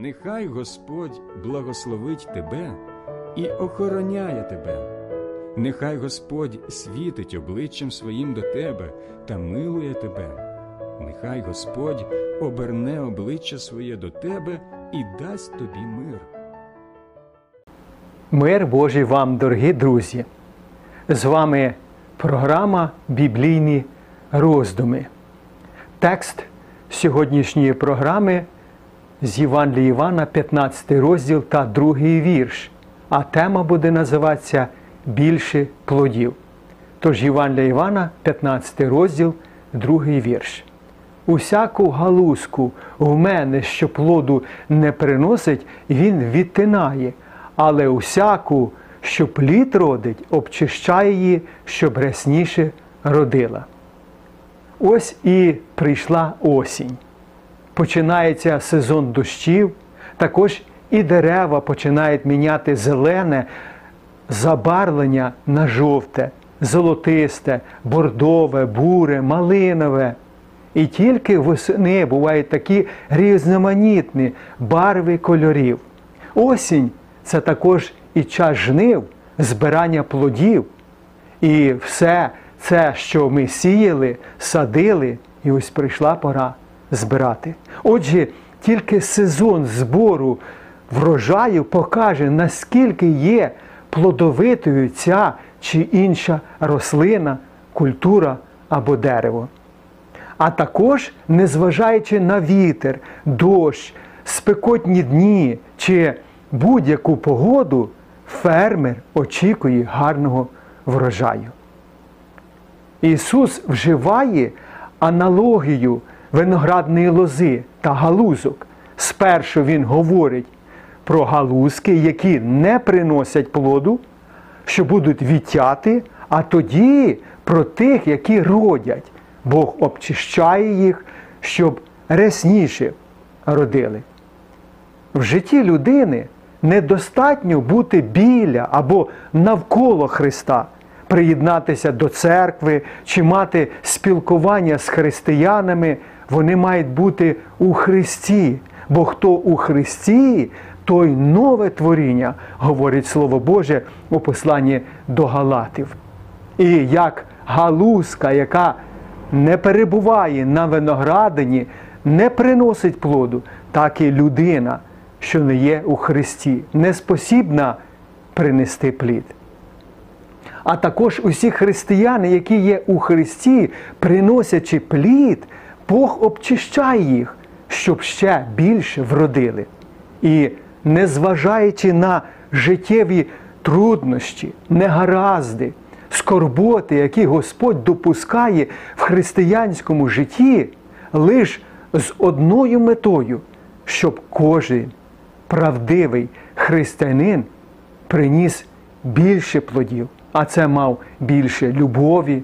Нехай Господь благословить тебе і охороняє тебе. Нехай Господь світить обличчям своїм до тебе та милує тебе. Нехай Господь оберне обличчя своє до тебе і дасть тобі мир. Мир Божий вам, дорогі друзі! З вами програма Біблійні роздуми. Текст сьогоднішньої програми з Євангелія Івана, 15 розділ та другий вірш. А тема буде називатися Більше плодів. Тож Євангелія Івана, 15 розділ, другий вірш. Усяку галузку в мене, що плоду не приносить, він відтинає, але усяку, що плід родить, обчищає її, щоб рясніше родила. Ось і прийшла осінь. Починається сезон дощів, також і дерева починають міняти зелене забарвлення на жовте, золотисте, бордове, буре, малинове. І тільки восени бувають такі різноманітні барви кольорів. Осінь це також і час жнив, збирання плодів. І все це, що ми сіяли, садили, і ось прийшла пора збирати. Отже, тільки сезон збору врожаю покаже, наскільки є плодовитою ця чи інша рослина, культура або дерево. А також, незважаючи на вітер, дощ, спекотні дні чи будь-яку погоду, фермер очікує гарного врожаю. Ісус вживає аналогію виноградної лози та галузок. Спершу Він говорить про галузки, які не приносять плоду, що будуть відтяти, а тоді про тих, які родять. Бог обчищає їх, щоб рясніше родили. В житті людини недостатньо бути біля або навколо Христа, приєднатися до церкви чи мати спілкування з християнами. Вони мають бути у Христі. Бо хто у Христі, той нове творіння, говорить Слово Боже у посланні до Галатів. І як галузка, яка не перебуває на виноградині, не приносить плоду, так і людина, що не є у Христі, не спосібна принести плід. А також усі християни, які є у Христі, приносячи плід, Бог обчищає їх, щоб ще більше вродили. І незважаючи на життєві труднощі, негаразди, скорботи, які Господь допускає в християнському житті, лише з одною метою, щоб кожен правдивий християнин приніс більше плодів, а це мав більше любові,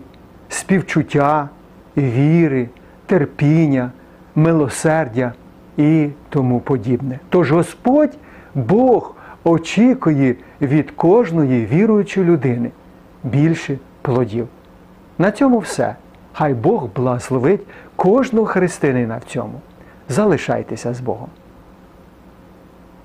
співчуття, віри, терпіння, милосердя і тому подібне. Тож Господь Бог очікує від кожної віруючої людини більше плодів. На цьому все. Хай Бог благословить кожного християнина в цьому. Залишайтеся з Богом.